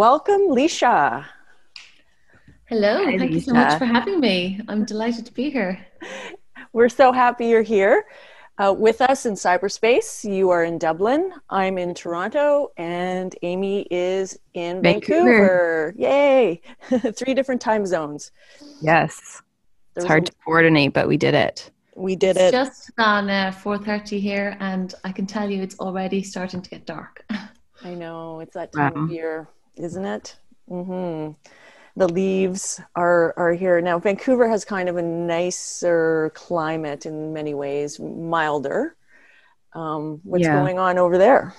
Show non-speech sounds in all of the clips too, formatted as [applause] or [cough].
rolling. Welcome, Laoise. Hello, Hi, thank Laoise. you so much for having me. I'm delighted to be here. We're so happy you're here uh, with us in cyberspace. You are in Dublin, I'm in Toronto, and Amy is in Vancouver. Vancouver. Yay! [laughs] Three different time zones. Yes. There's it's hard to coordinate, but we did it. We did it. it's it. Just on uh, 4:30 here, and I can tell you it's already starting to get dark. [laughs] I know it's that time wow. of year, isn't it? Mm-hmm. The leaves are are here now. Vancouver has kind of a nicer climate in many ways, milder. Um, what's yeah. going on over there?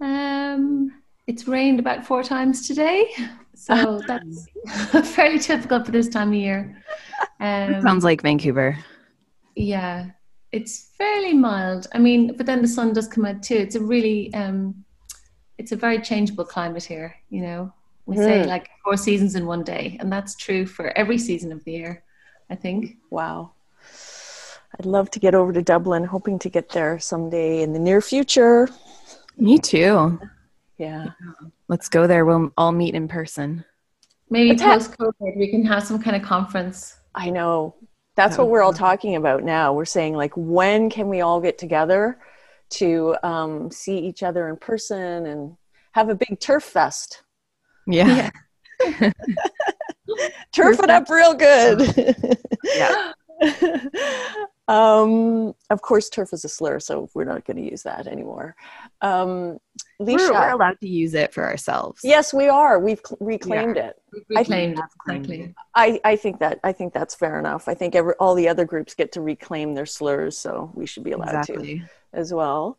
Um, it's rained about four times today, so that's [laughs] fairly typical for this time of year. Um, sounds like Vancouver. Yeah, it's fairly mild. I mean, but then the sun does come out too. It's a really, um, it's a very changeable climate here. You know, we mm. say like four seasons in one day, and that's true for every season of the year. I think. Wow. I'd love to get over to Dublin, hoping to get there someday in the near future. Me too. Yeah. Let's go there. We'll all meet in person. Maybe post COVID, we can have some kind of conference. I know. That's what we're all talking about now. We're saying, like, when can we all get together to um, see each other in person and have a big turf fest? Yeah. yeah. [laughs] turf it up real good. yeah. [laughs] um, of course, turf is a slur, so we're not going to use that anymore. Um, Laoise, we're, we're, allowed to use it for ourselves. Yes, we are. We've cl- reclaimed yeah. it. reclaimed exactly. I, I think that I think that's fair enough. I think every, all the other groups get to reclaim their slurs, so we should be allowed exactly. to as well.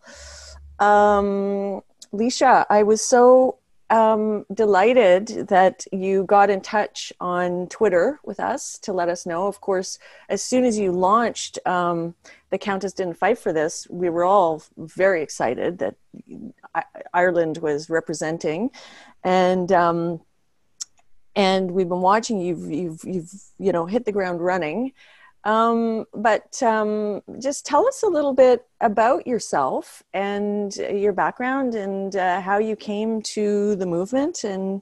Um, Laoise, I was so um, delighted that you got in touch on Twitter with us to let us know. Of course, as soon as you launched, um, the Countess didn't fight for this. We were all very excited that Ireland was representing, and um, and we've been watching. You've you've you've you know hit the ground running. Um, but um, just tell us a little bit about yourself and your background and uh, how you came to the movement and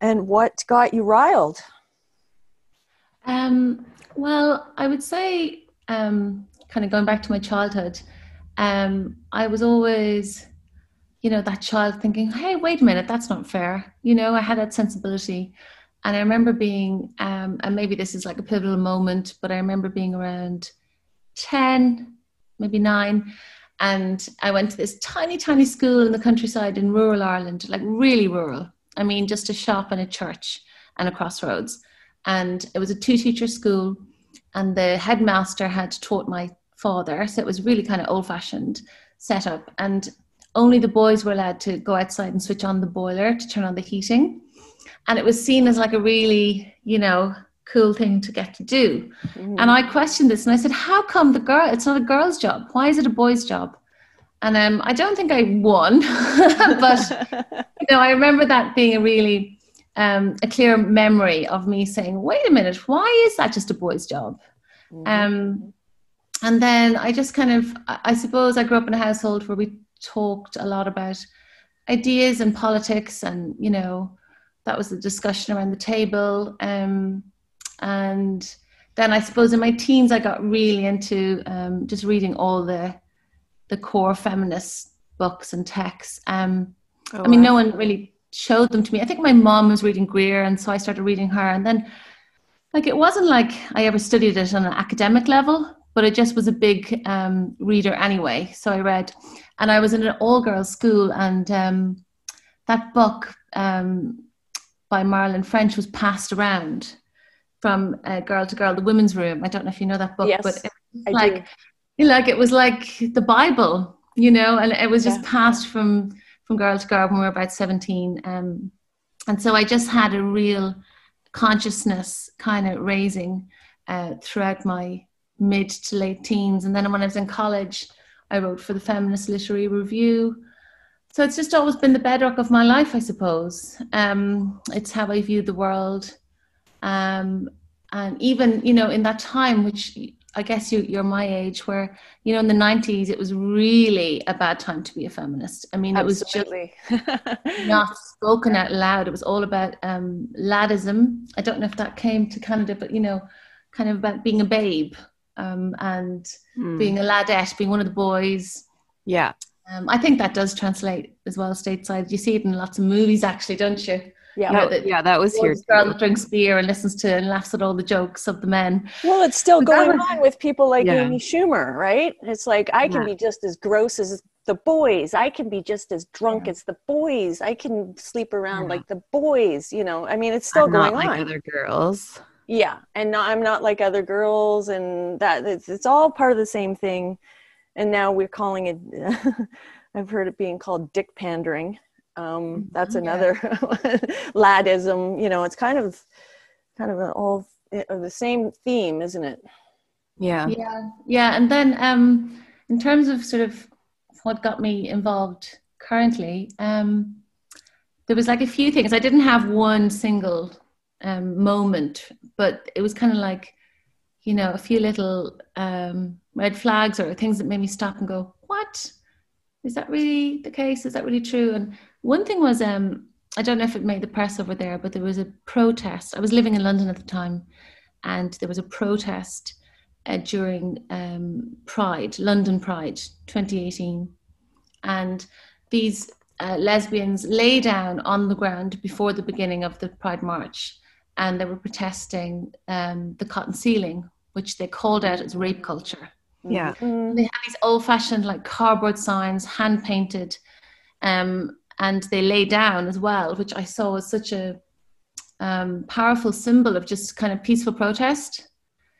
and what got you riled. Um, well, I would say, um, kind of going back to my childhood, um, I was always, you know, that child thinking, "Hey, wait a minute, that's not fair." You know, I had that sensibility. And I remember being, um, and maybe this is like a pivotal moment, but I remember being around 10, maybe nine. And I went to this tiny, tiny school in the countryside in rural Ireland, like really rural. I mean, just a shop and a church and a crossroads. And it was a two teacher school. And the headmaster had taught my father. So it was really kind of old fashioned setup. And only the boys were allowed to go outside and switch on the boiler to turn on the heating and it was seen as like a really you know cool thing to get to do mm. and i questioned this and i said how come the girl it's not a girl's job why is it a boy's job and um, i don't think i won [laughs] but you know i remember that being a really um, a clear memory of me saying wait a minute why is that just a boy's job mm. um, and then i just kind of i suppose i grew up in a household where we talked a lot about ideas and politics and you know that was the discussion around the table. Um, and then I suppose in my teens, I got really into um, just reading all the the core feminist books and texts. Um, oh, I mean, wow. no one really showed them to me. I think my mom was reading Greer, and so I started reading her. And then, like, it wasn't like I ever studied it on an academic level, but it just was a big um, reader anyway. So I read, and I was in an all girls school, and um, that book um, by Marilyn French was passed around from uh, girl to girl, the women's room. I don't know if you know that book, yes, but it was like, do. like it was like the Bible, you know, and it was just yeah. passed from from girl to girl when we were about 17. Um, and so I just had a real consciousness kind of raising uh, throughout my mid to late teens. And then when I was in college, I wrote for the Feminist Literary Review so it's just always been the bedrock of my life, I suppose. Um, it's how I view the world. Um, and even, you know, in that time, which I guess you, you're my age, where you know in the '90s it was really a bad time to be a feminist. I mean, Absolutely. it was just not [laughs] spoken out loud. It was all about um, laddism. I don't know if that came to Canada, but you know, kind of about being a babe um, and mm. being a ladette, being one of the boys. Yeah. Um, I think that does translate as well stateside. You see it in lots of movies, actually, don't you? Yeah, no, that, yeah, that was here. Girl that drinks beer and listens to and laughs at all the jokes of the men. Well, it's still but going was, on with people like yeah. Amy Schumer, right? It's like I can yeah. be just as gross as the boys. I can be just as drunk yeah. as the boys. I can sleep around like the boys. You know, I mean, it's still I'm going not on. Like other girls. Yeah, and not, I'm not like other girls, and that it's, it's all part of the same thing. And now we're calling it. [laughs] I've heard it being called dick pandering um, that's mm-hmm. another [laughs] laddism. You know, it's kind of kind of an all eh, the same theme, isn't it? Yeah. Yeah. Yeah. And then um, in terms of sort of what got me involved currently, um, there was like a few things. I didn't have one single um, moment, but it was kind of like, you know, a few little um, red flags or things that made me stop and go, what? Is that really the case? Is that really true? And one thing was, um, I don't know if it made the press over there, but there was a protest. I was living in London at the time, and there was a protest uh, during um, Pride, London Pride 2018. And these uh, lesbians lay down on the ground before the beginning of the Pride March, and they were protesting um, the cotton ceiling, which they called out as rape culture. Yeah. Mm-hmm. They had these old fashioned, like cardboard signs, hand painted. Um, and they lay down as well, which I saw as such a um, powerful symbol of just kind of peaceful protest.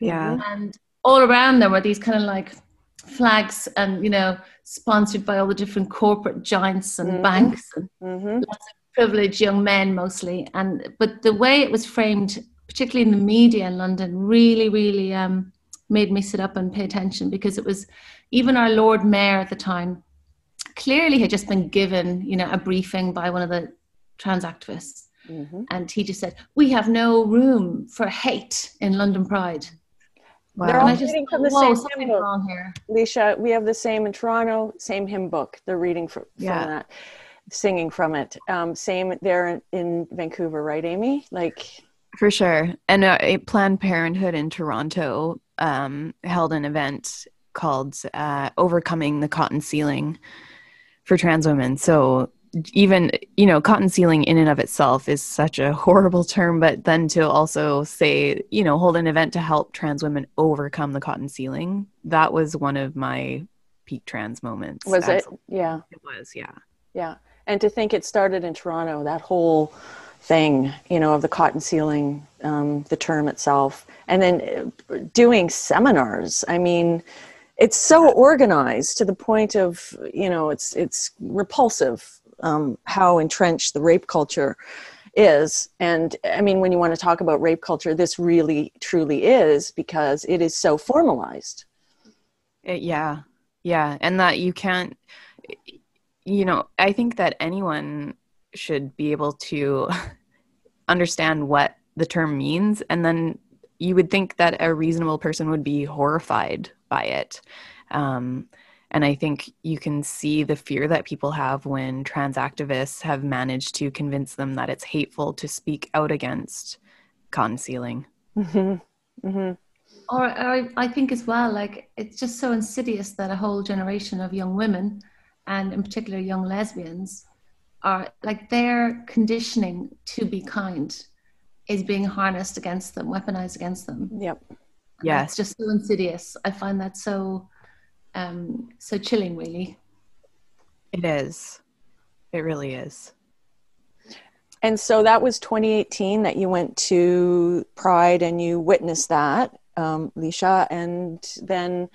Yeah. And all around them were these kind of like flags and, you know, sponsored by all the different corporate giants and mm-hmm. banks and mm-hmm. lots of privileged young men mostly. And, but the way it was framed, particularly in the media in London, really, really um, made me sit up and pay attention because it was even our Lord Mayor at the time clearly had just been given, you know, a briefing by one of the trans activists. Mm-hmm. And he just said, We have no room for hate in London Pride. Wow. They're all reading from the same hymn book. Wrong here. Laoise, we have the same in Toronto, same hymn book. They're reading from, from yeah. that, singing from it. Um, same there in, in, Vancouver, right, Amy? Like for sure. And uh, Planned Parenthood in Toronto um, held an event called uh, "Overcoming the Cotton Ceiling." for trans women. So even you know cotton ceiling in and of itself is such a [laughs] horrible term but then to also say you know hold an event to help trans women overcome the cotton ceiling that was one of my peak trans moments was Absolutely. it yeah it was yeah yeah and to think it started in toronto that whole thing you know of the cotton ceiling um, the term itself. And then uh, doing seminars. I mean it's so organized to the point of you know it's it's repulsive um, how entrenched the rape culture is. And i mean when you want to talk about rape culture this really truly is because it is so formalized. It, yeah. Yeah. And that you can't you know i think that anyone should be able to [laughs] understand what the term means and then you would think that a reasonable person would be horrified by it. Um, and I think you can see the fear that people have when trans activists have managed to convince them that it's hateful to speak out against cotton ceiling. Mm-hmm. Mm-hmm. Or, or I think as well, like it's just so insidious that a whole generation of young women, and in particular young lesbians, are like their conditioning to be kind is being harnessed against them, weaponized against them. Yep. Yeah. It's just so insidious. I find that so um so chilling really. It is. It really is. And so that was 2018 that you went to Pride and you witnessed that, um, Laoise, and then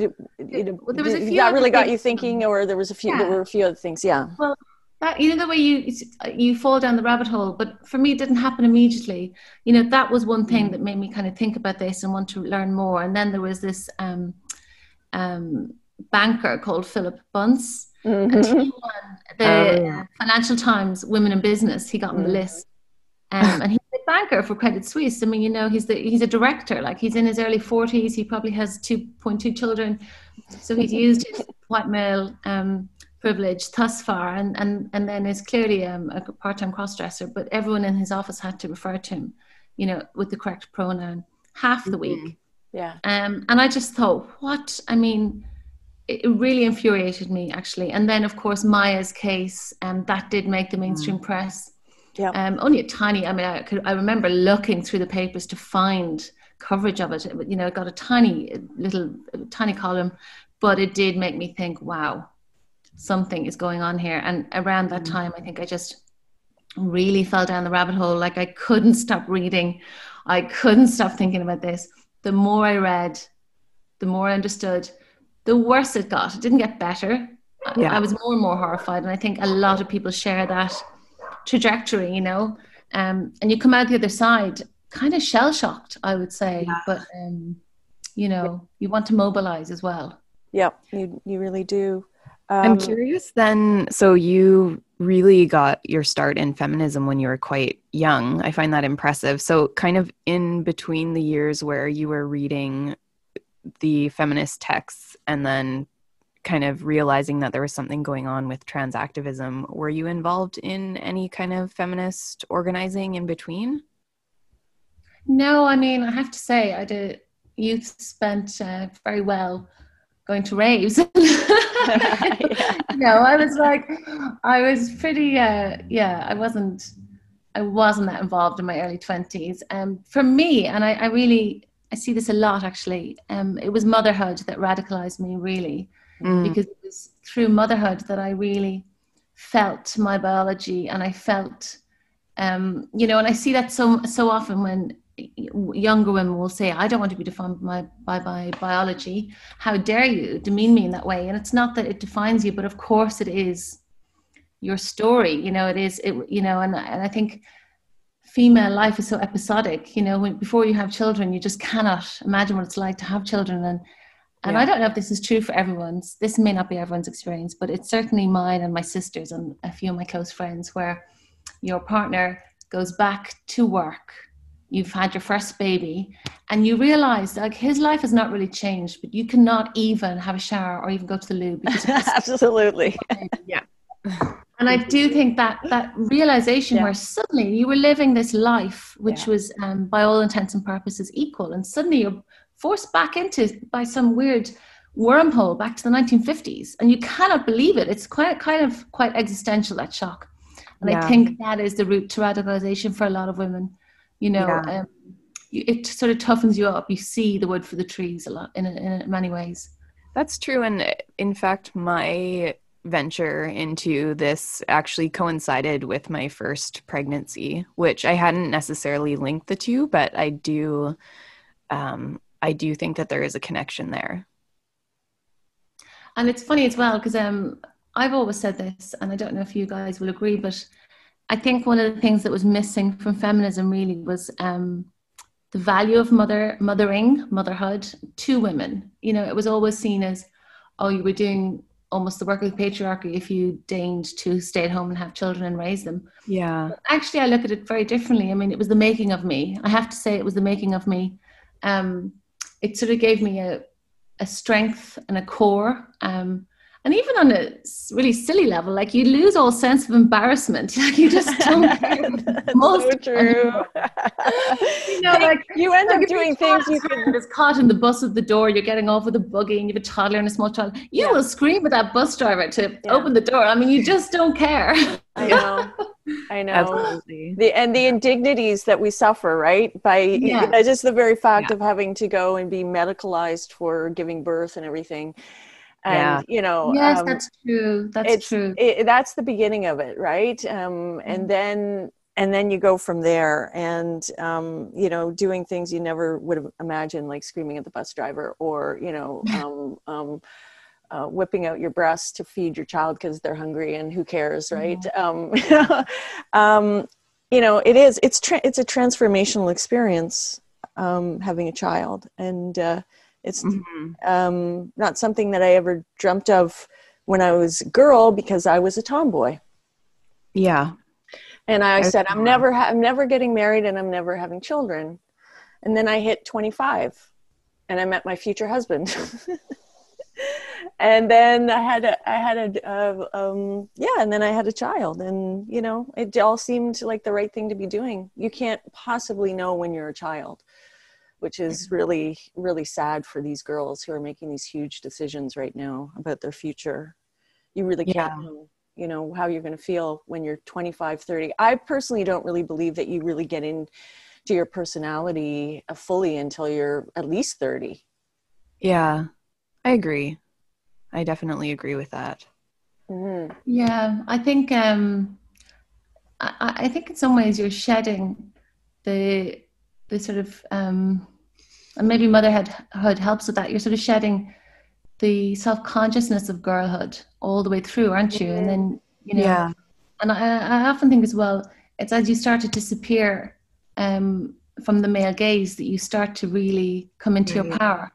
it, it, well, there was a few that really got you thinking, or there was a few. Yeah. There were a few other things. Yeah. Well, that you know the way you you fall down the rabbit hole but for me it didn't happen immediately you know that was one thing mm. that made me kind of think about this and want to learn more and then there was this um, um, banker called philip bunce mm-hmm. and he won the oh, yeah. financial times women in business he got on the mm. list um, and he banker for Credit Suisse. I mean, you know, he's the he's a director. Like he's in his early forties. He probably has two point two children. So he's used his white male um, privilege thus far, and and and then is clearly um, a part time cross dresser. But everyone in his office had to refer to him, you know, with the correct pronoun half the mm-hmm. week. Yeah. Um, and I just thought, what? I mean, it really infuriated me actually. And then, of course, Maya's case, and um, that did make the mainstream mm. press. Yeah. Um, only a tiny. I mean, I could. I remember looking through the papers to find coverage of it. You know, it got a tiny little tiny column, but it did make me think, wow, something is going on here. And around that mm. time, I think I just really fell down the rabbit hole. Like I couldn't stop reading. I couldn't stop thinking about this the more I read, the more I understood, the worse it got. It didn't get better. Yeah. I, I was more and more horrified. And I think a lot of people share that trajectory, you know. Um, and you come out the other side kind of shell shocked, I would say. Yeah. But, um, you know, you want to mobilize as well. Yeah, you, you really do. Um, I'm curious then. So you really got your start in feminism when you were quite young. I find that impressive. So, kind of in between the years where you were reading the feminist texts and then kind of realizing that there was something going on with trans activism, were you involved in any kind of feminist organizing in between? No, I mean, I have to say, I did youth spent uh, very well going to raves. [laughs] [laughs] yeah. You know, I was like, I was pretty, uh, yeah, I wasn't, I wasn't that involved in my early twenties. Um, for me, and I, I, really, I see this a lot actually. Um, it was motherhood that radicalized me really, mm. because it was through motherhood that I really felt my biology, and I felt, um, you know, and I see that so so often when younger women will say, I don't want to be defined by, by, by biology. How dare you demean me in that way? And it's not that it defines you, but of course it is your story. You know, it is, it, you know, and, and I think female life is so episodic. You know, when, before you have children, you just cannot imagine what it's like to have children. And, and yeah. I don't know if this is true for everyone's, this may not be everyone's experience, but it's certainly mine and my sisters and a few of my close friends where your partner goes back to work you've had your first baby and you realize like his life has not really changed but you cannot even have a shower or even go to the loo because [laughs] absolutely [laughs] yeah and i do think that that realization yeah. where suddenly you were living this life which yeah. was um, by all intents and purposes equal and suddenly you're forced back into by some weird wormhole back to the 1950s and you cannot believe it. It's quite kind of quite existential that shock. And yeah. i think that is the route to radicalization for a lot of women you know yeah. um, it sort of toughens you up. You see the wood for the trees a lot in, in many ways. That's true. And in fact my venture into this actually coincided with my first pregnancy which i hadn't necessarily linked the two but i do um, i do think that there is a connection there and it's funny as well because um, i've always said this and i don't know if you guys will agree but I think one of the things that was missing from feminism really was um, the value of mother mothering, motherhood to women. You know, it was always seen as, oh, you were doing almost the work of the patriarchy if you deigned to stay at home and have children and raise them. Yeah. But actually, I look at it very differently. I mean, it was the making of me. I have to say, it was the making of me. Um, it sort of gave me a, a strength and a core. Um, and even on a really silly level, like you lose all sense of embarrassment. [laughs] Like you just [laughs] don't care. [laughs] Most so true. you know, like you end like up doing things you could. Is caught in the bus at the door. You're getting off with a buggy, and you have a toddler and a small child. You yeah. will scream at that bus driver to yeah. open the door. I mean, you just don't care. I know. I know. Absolutely. The and the indignities that we suffer, right? By yeah. just the very fact of having to go and be medicalized for giving birth and everything and yeah. you know yes um, that's true that's true it, that's the beginning of it right um, and mm-hmm. then and then you go from there and um, you know doing things you never would have imagined like screaming at the bus driver or you know [laughs] um, um, uh, whipping out your breast to feed your child because they're hungry and who cares right mm-hmm. [laughs] um, you know it is it's tra- it's a transformational experience having a child and uh, it's mm-hmm. um, not something that I ever dreamt of when I was a girl because I was a tomboy. Yeah. And I, I said, I'm never, ha- I'm never getting married and I'm never having children. And then I hit 25 and I met my future husband. [laughs] and then I had a, I had a, uh, um, yeah, and then I had a child, and you know, it all seemed like the right thing to be doing. You can't possibly know when you're a child, which is mm-hmm. really, really sad for these girls who are making these huge decisions right now about their future. You really can't yeah. know, you know, how you're going to feel when you're 25, 30. I personally don't really believe that you really get into your personality uh, fully until you're at least 30. Yeah. I agree. I definitely agree with that. Mm-hmm. Yeah, I think um, I, I, think in some ways you're shedding the the sort of um, and maybe motherhood helps with that. You're sort of shedding the self consciousness of girlhood all the way through, aren't you? Mm-hmm. And then you know, yeah. And I, I often think as well, it's as you start to disappear um, from the male gaze that you start to really come into your power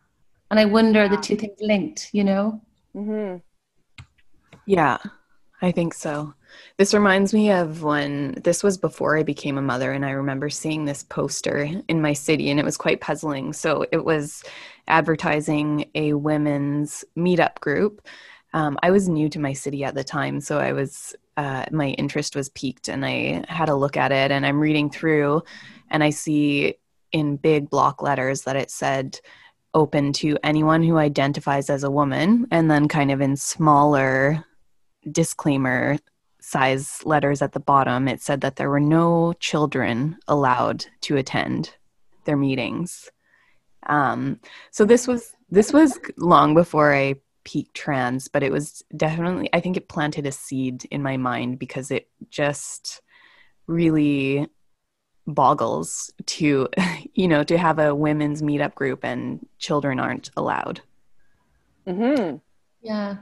and i wonder the two things linked you know? Mm-hmm. yeah i think so. This reminds me of when this was before i became a mother and i remember seeing this poster in my city and it was quite puzzling. So it was advertising a women's meetup group. Um, i was new to my city at the time so i was uh, my interest was piqued and i had a look at it and i'm reading through and i see in big block letters that it said open to anyone who identifies as a woman, and then kind of in smaller disclaimer size letters at the bottom, it said that there were no children allowed to attend their meetings. Um, so this was this was long before I peaked trans, but it was definitely I think it planted a seed in my mind because it just really boggles to [laughs] you know to have a women's meetup group and children aren't allowed mm-hmm. yeah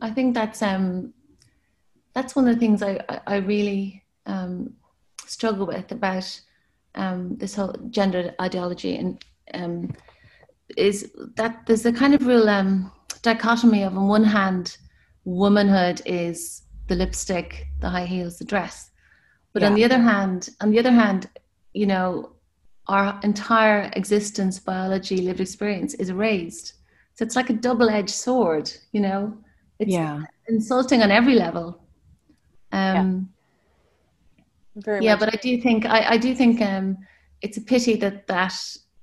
i think that's um that's one of the things i i really um struggle with about um this whole gender ideology and um is that there's a kind of real um dichotomy of on one hand womanhood is the lipstick the high heels the dress but yeah. on the other hand on the other hand you know, our entire existence, biology, lived experience is erased. So it's like a double edged sword, you know? It's yeah. insulting on every level. Um, yeah. yeah but I do think, I, I do think um, it's a pity that, that,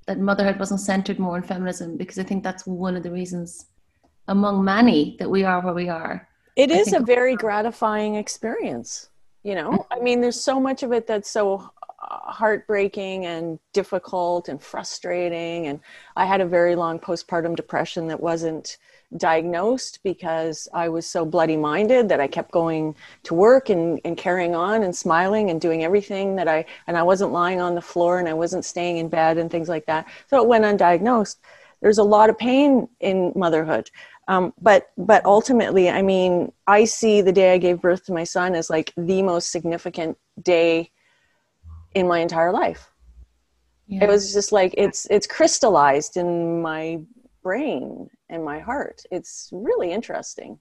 that motherhood wasn't centered more in feminism because I think that's one of the reasons among many that we are where we are. It is a very gratifying experience you know i mean there's so much of it that's so uh, heartbreaking and difficult and frustrating. And I had a very long postpartum depression that wasn't diagnosed because I was so bloody minded that I kept going to work and, and carrying on and smiling and doing everything that I, and I wasn't lying on the floor and I wasn't staying in bed and things like that. So it went undiagnosed. There's a lot of pain in motherhood. Um, but but ultimately, I mean, I see the day I gave birth to my son as like the most significant day in my entire life. Yeah. It was just like it's it's crystallized in my brain and my heart. It's really interesting.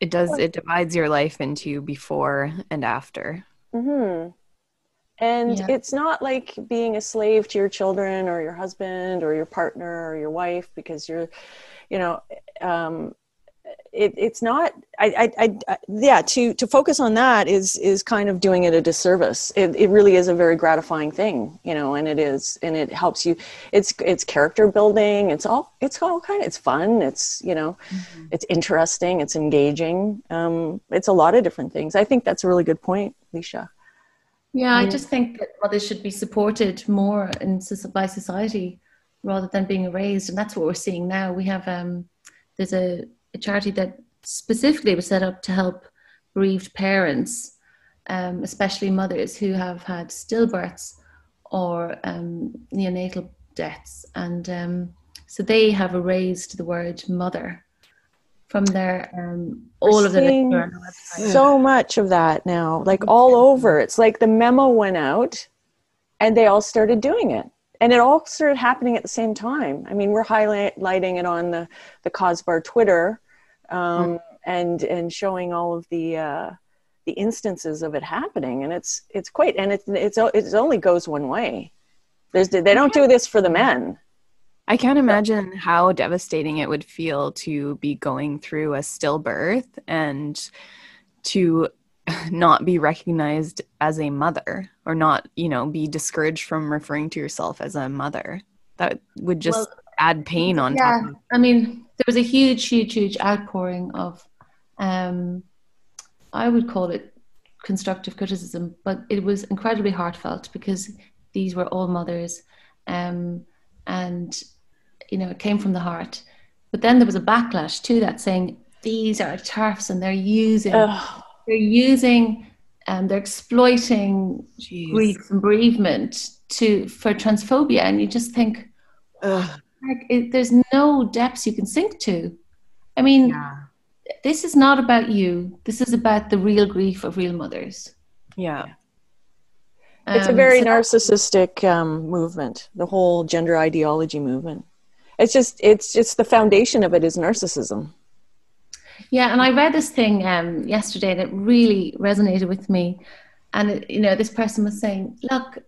It does. It divides your life into before and after. Hmm. And yeah. it's not like being a slave to your children or your husband or your partner or your wife because you're, you know, um, it, it's not I, I, I, yeah to to focus on that is is kind of doing it a disservice. It, it really is a very gratifying thing you know and it is and it helps you. It's it's character building. It's all it's all kind of it's fun. It's you know mm-hmm. it's interesting. It's engaging. Um, it's a lot of different things. I think that's a really good point Laoise yeah i just think that mothers should be supported more in by society rather than being erased and that's what we're seeing now. We have um there's a a charity that specifically was set up to help bereaved parents, um, especially mothers who have had stillbirths or um, neonatal deaths. And um, so they have erased the word mother from their um, all of the so much of that now like all over. It's like the memo went out and they all started doing it and it all started happening at the same time. I mean we're highlighting it on the the CAWSBAR twitter um, mm. and and showing all of the uh, the instances of it happening. And it's it's quite and it's it's it only goes one way. There's, they don't do this for the men. I can't imagine how devastating it would feel to be going through a stillbirth and to not be recognized as a mother or not you know be discouraged from referring to yourself as a mother that would just well, add pain on yeah, top of- i mean there was a huge huge huge outpouring of um I would call it constructive criticism, but it was incredibly heartfelt because these were all mothers, um, and you know it came from the heart. But then there was a backlash to that, saying these are turfs and they're using Ugh. They're using and um, they're exploiting Jeez. grief and bereavement to for transphobia, and you just think, like, it, there's no depths you can sink to. I mean. Yeah this is not about you. This is about the real grief of real mothers. Yeah. Um, it's a very so narcissistic um, movement, the whole gender ideology movement. It's just, it's just the foundation of it is narcissism. Yeah, and I read this thing um, yesterday and it really resonated with me. And, it, you know, this person was saying, look,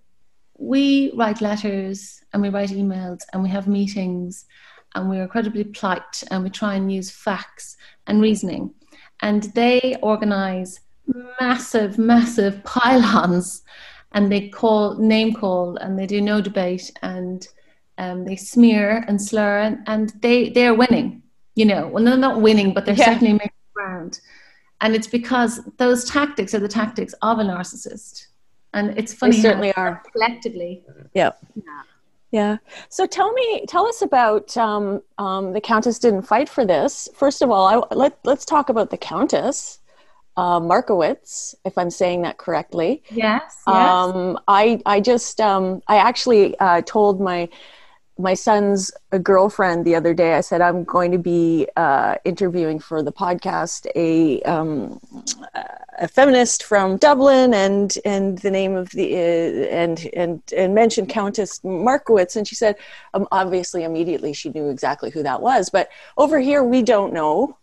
we write letters and we write emails and we have meetings and we're incredibly polite and we try and use facts and reasoning. And they organize massive, massive pylons and they call, name call, and they do no debate and um, they smear and slur and, and they, they're winning, you know. Well, they're not winning, but they're yeah. certainly making ground. And it's because those tactics are the tactics of a narcissist. And it's funny. They certainly are. Collectively. Yeah. yeah. Yeah. So tell me, tell us about um, um, the Countess didn't fight for this. First of all, I, let let's talk about the Countess uh, Markievicz, if I'm saying that correctly. Yes. yes. Um, I I just um, I actually uh, told my my son's a girlfriend the other day. I said I'm going to be uh, interviewing for the podcast a um, a feminist from Dublin, and and the name of the uh, and and and mentioned Countess Markievicz, and she said um, obviously immediately she knew exactly who that was. But over here we don't know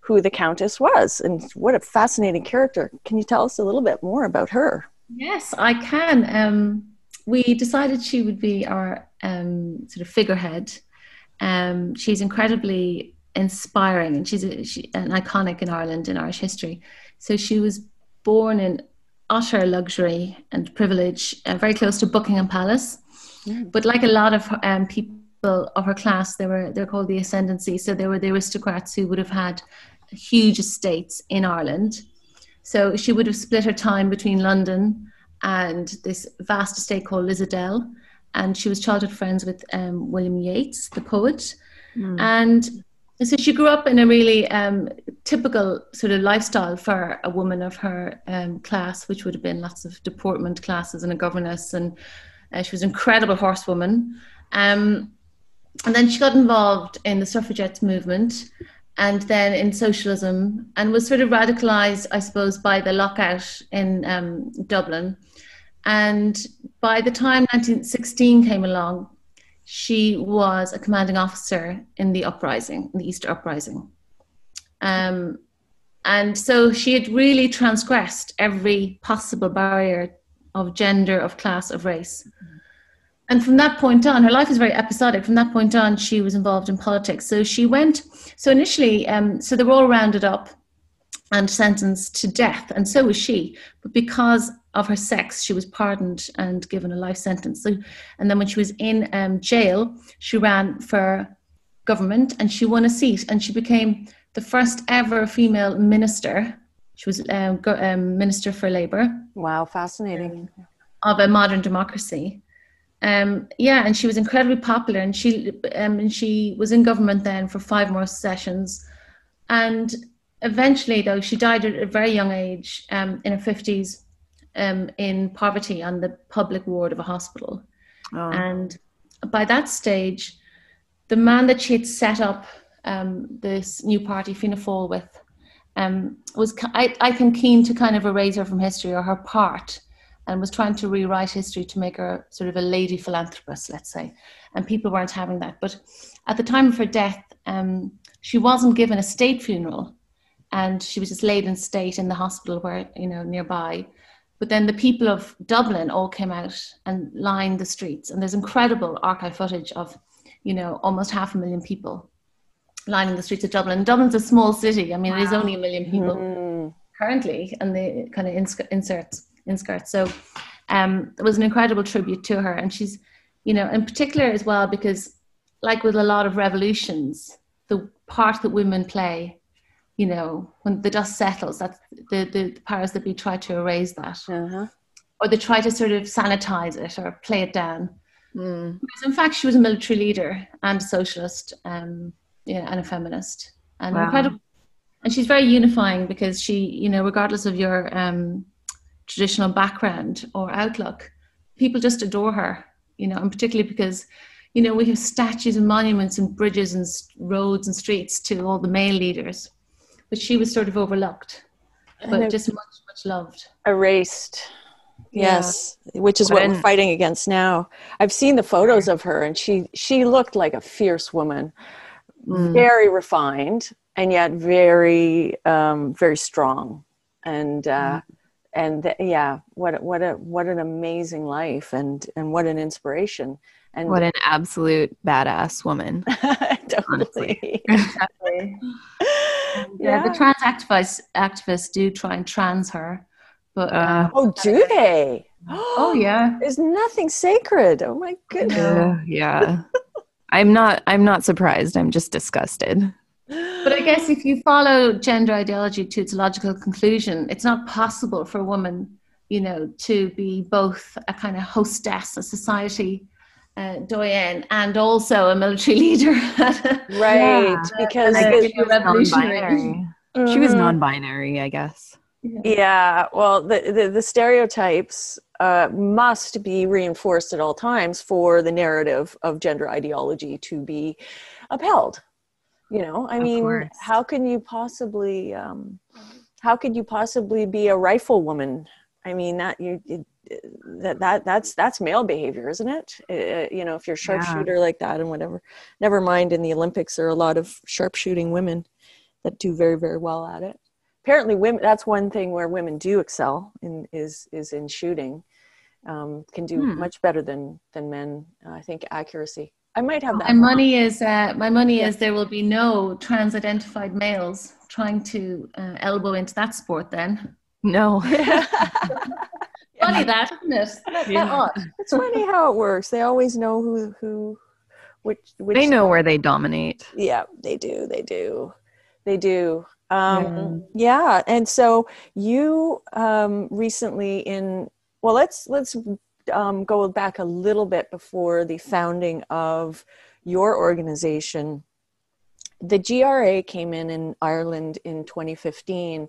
who the Countess was, and what a fascinating character. Can you tell us a little bit more about her? Yes, I can. Um, we decided she would be our um, sort of figurehead. Um, she's incredibly inspiring and she's a, she, an iconic in Ireland in Irish history. So she was born in utter luxury and privilege, uh, very close to Buckingham Palace. Mm. But like a lot of um, people of her class, they were they're called the ascendancy. So they were the aristocrats who would have had huge estates in Ireland. So she would have split her time between London and this vast estate called Lissadell and she was childhood friends with um, William Yeats, the poet. Mm. And so she grew up in a really um, typical sort of lifestyle for a woman of her um, class, which would have been lots of deportment classes and a governess. And uh, she was an incredible horsewoman. Um, and then she got involved in the suffragettes movement and then in socialism and was sort of radicalized, I suppose, by the lockout in um, Dublin and by the time 1916 came along, she was a commanding officer in the uprising, in the Easter uprising. Um, and so she had really transgressed every possible barrier of gender, of class, of race. And from that point on, her life was very episodic. From that point on, she was involved in politics. So she went, so initially, um, so they were all rounded up and sentenced to death, and so was she. But because of her sex, she was pardoned and given a life sentence. So, and then when she was in um, jail, she ran for government and she won a seat, and she became the first ever female minister. She was um, go, um, minister for Labour. Wow, fascinating. Of a modern democracy. Um, yeah, and she was incredibly popular, and she um, and she was in government then for five more sessions, and eventually, though, she died at a very young age, um, in her 50s, um, in poverty on the public ward of a hospital. Oh. And by that stage, the man that she had set up um, this new party, Fianna Fáil, with, um, was, I, I think, keen to kind of erase her from history or her part and was trying to rewrite history to make her sort of a lady philanthropist, let's say. And people weren't having that. But at the time of her death, um, she wasn't given a state funeral and she was just laid in state in the hospital where you know nearby. But then the people of Dublin all came out and lined the streets, and there's incredible archive footage of, you know, almost half a million people lining the streets of Dublin. Dublin's a small city. I mean, wow. it is only a million people mm. currently, and the kind of insert inserts inskirts. So um, it was an incredible tribute to her, and she's, you know, in particular as well because, like with a lot of revolutions, the part that women play you know, when the dust settles, that's the, the, the powers that be try to erase that. Uh-huh. Or they try to sort of sanitize it or play it down. Mm. Because in fact, she was a military leader and a socialist um, yeah, and a feminist. And wow. incredible. And she's very unifying because she, you know, regardless of your um, traditional background or outlook, people just adore her, you know, and particularly because you know, we have statues and monuments and bridges and roads and streets to all the male leaders but she was sort of overlooked, but just much, much loved. Erased. Yes, yeah. which is what we're fighting against now. I've seen the photos of her, and she she looked like a fierce woman, mm. very refined, and yet very um, very strong, and uh, mm. and th- yeah, what what a what an amazing life, and and what an inspiration, and what an absolute badass woman. [laughs] totally. [laughs] yeah. the trans activists activists do try and trans her, but uh, um, oh, do they? oh [gasps] yeah, there's nothing sacred. Oh my goodness. Uh, yeah, I'm not. I'm not surprised. I'm just disgusted. But I guess if you follow gender ideology to its logical conclusion, it's not possible for a woman, you know, to be both a kind of hostess, a society uh, doyen and also a military [laughs] leader. right, yeah. because, because she, was non-binary. Mm-hmm. she was non-binary, I guess. Yeah, yeah well, the, the, the stereotypes uh, must be reinforced at all times for the narrative of gender ideology to be upheld. You know, I of mean, course. how can you possibly, um, how could you possibly be a rifle woman? I mean, that you, it, that that that's that's male behavior isn't it uh, you know if you're a sharpshooter yeah. like that and whatever never mind in the olympics there are a lot of sharpshooting women that do very very well at it apparently women that's one thing where women do excel in is is in shooting um, can do hmm. much better than than men uh, i think accuracy i might have that my money is uh, my money yeah. is there will be no trans identified males trying to uh, elbow into that sport then no [laughs] [laughs] funny that, isn't it? [laughs] That's yeah. It's funny how it works. They always know who who which which They know where they dominate. Yeah, they do. They do. They do. Um yeah, yeah. and so you um recently in well let's let's um, go back a little bit before the founding of your organization. The GRA came in in Ireland in 2015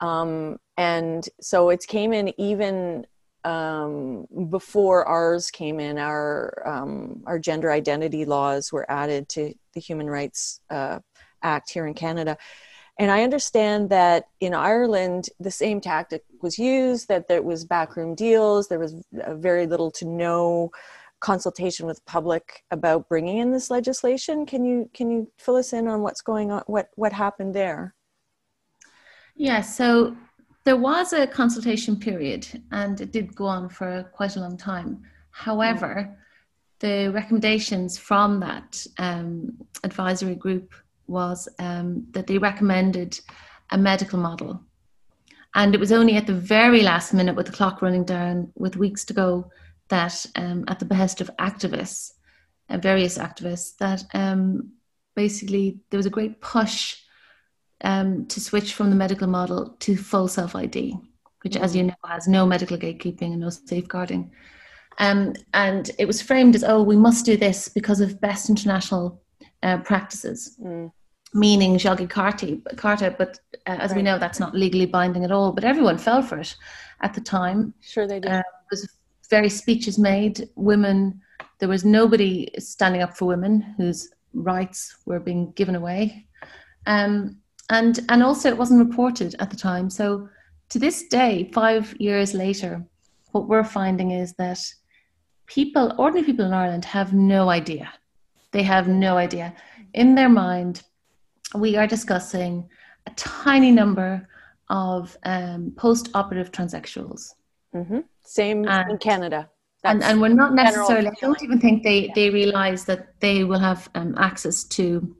um, and so it came in even um, before ours came in. Our um, our gender identity laws were added to the Human Rights uh, Act here in Canada. And I understand that in Ireland, the same tactic was used, that there was backroom deals, there was very little to no consultation with public about bringing in this legislation. Can you, can you fill us in on what's going on, what, what happened there? Yeah, so there was a consultation period and it did go on for quite a long time. However, the recommendations from that um, advisory group was um, that they recommended a medical model. And it was only at the very last minute, with the clock running down, with weeks to go, that um, at the behest of activists, uh, various activists, that um, basically there was a great push um, to switch from the medical model to full self ID, which, as you mm. know, has no medical gatekeeping and no safeguarding. Um, and it was framed as, oh, we must do this because of best international uh, practices, mm. meaning Yogyakarta. But uh, as right. we know, that's not legally binding at all. But everyone fell for it at the time. Sure, they did. Uh, there was various speeches made. Women, there was nobody standing up for women whose rights were being given away. Um, and and also it wasn't reported at the time so to this day 5 years later what we're finding is that people ordinary people in Ireland have no idea they have no idea in their mind we are discussing a tiny number of um, post-operative transsexuals. Mm-hmm. Same and, in Canada. and, and we're not necessarily, I don't even think they, they realize that they will have um, access to,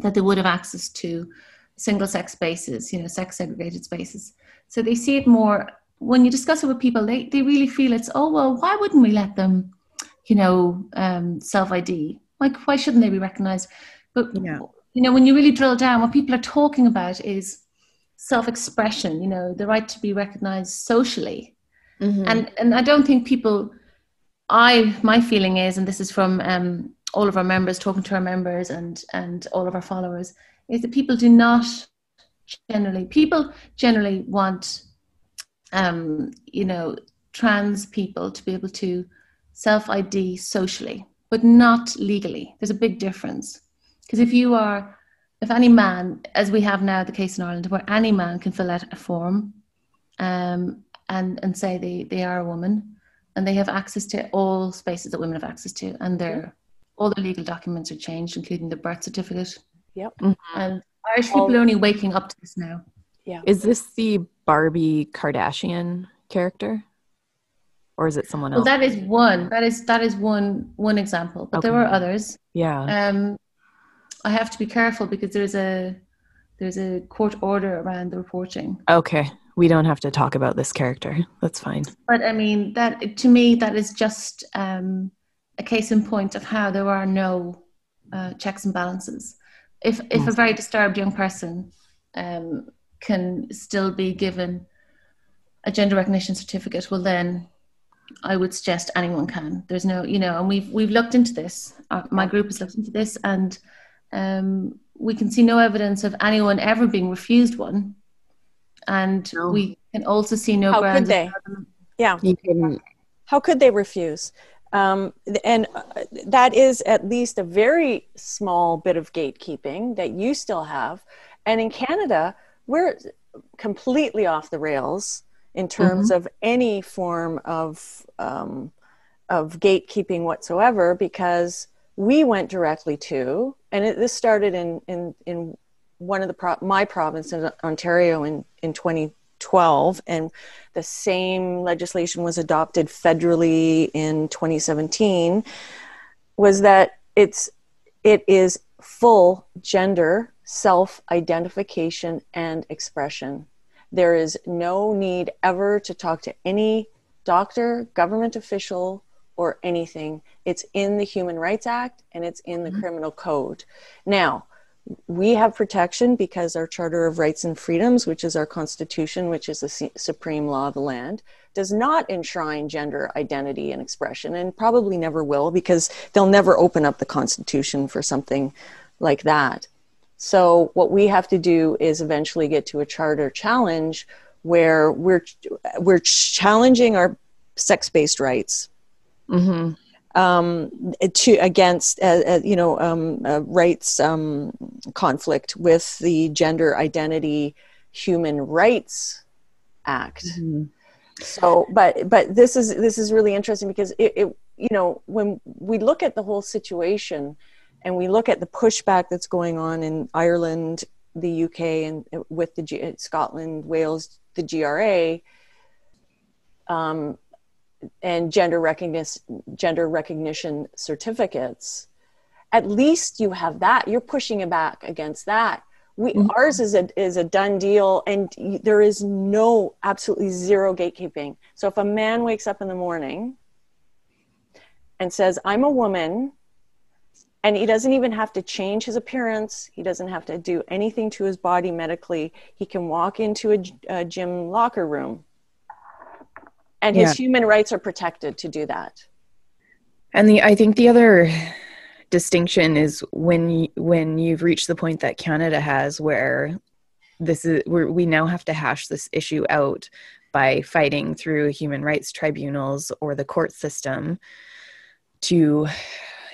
that they would have access to single sex spaces, you know, sex segregated spaces. So they see it more when you discuss it with people, they, they really feel it's, oh, well, why wouldn't we let them, you know, um, self ID? Like, why shouldn't they be recognized? But, yeah. you know, when you really drill down, what people are talking about is self expression, you know, the right to be recognized socially. Mm-hmm. And, and I don't think people, I, my feeling is, and this is from um, all of our members, talking to our members and, and all of our followers, is that people do not generally, people generally want um, you know, trans people to be able to self ID socially, but not legally. There's a big difference. Because if you are, if any man, as we have now the case in Ireland, where any man can fill out a form um, and, and say they, they are a woman and they have access to all spaces that women have access to, and their all the legal documents are changed, including the birth certificate. Yep. Mm-hmm. And Irish people are only waking up to this now. Yeah. Is this the Barbie Kardashian character? Or is it someone else? Well, that is one. That is that is one one example. But okay. there were others. Yeah. Um I have to be careful because there's a there's a court order around the reporting. Okay. We don't have to talk about this character. That's fine. But I mean that to me that is just um a case in point of how there are no uh, checks and balances. If if mm. a very disturbed young person um, can still be given a gender recognition certificate, well then I would suggest anyone can. There's no, you know, and we've we've looked into this. Uh, my group has looked into this, and um, we can see no evidence of anyone ever being refused one. And no. we can also see no. How could they? Yeah. How could they refuse? Um, and uh, that is at least a very small bit of gatekeeping that you still have. And in Canada, we're completely off the rails in terms mm-hmm. of any form of um, of gatekeeping whatsoever because we went directly to and it, this started in in in one of the pro- my province in Ontario in in 2012 and the same legislation was adopted federally in 2017 was that it's it is full gender self identification and expression. There is no need ever to talk to any doctor, government official, or anything. It's in the Human Rights Act and it's in the mm-hmm. Criminal Code. Now, we have protection because our Charter of Rights and Freedoms, which is our Constitution, which is the supreme law of the land, does not enshrine gender identity and expression, and probably never will because they'll never open up the Constitution for something like that. So what we have to do is eventually get to a charter challenge where we're we're challenging our sex-based rights mm-hmm. Um, to against uh, uh, you know um, uh, rights um, conflict with the Gender Identity Human Rights Act. Mm-hmm. So, but but this is this is really interesting because it, it you know when we look at the whole situation and we look at the pushback that's going on in Ireland, the UK, and with the G- Scotland, Wales, the GRA, um, and gender recognition, gender recognition certificates, at least you have that. You're pushing it back against that. We, mm-hmm. Ours is a is a done deal, and there is no absolutely zero gatekeeping. So if a man wakes up in the morning and says, "I'm a woman," and he doesn't even have to change his appearance he doesn't have to do anything to his body medically he can walk into a, a gym locker room and his yeah. human rights are protected to do that and the i think the other distinction is when you, when you've reached the point that canada has where this is where we now have to hash this issue out by fighting through human rights tribunals or the court system to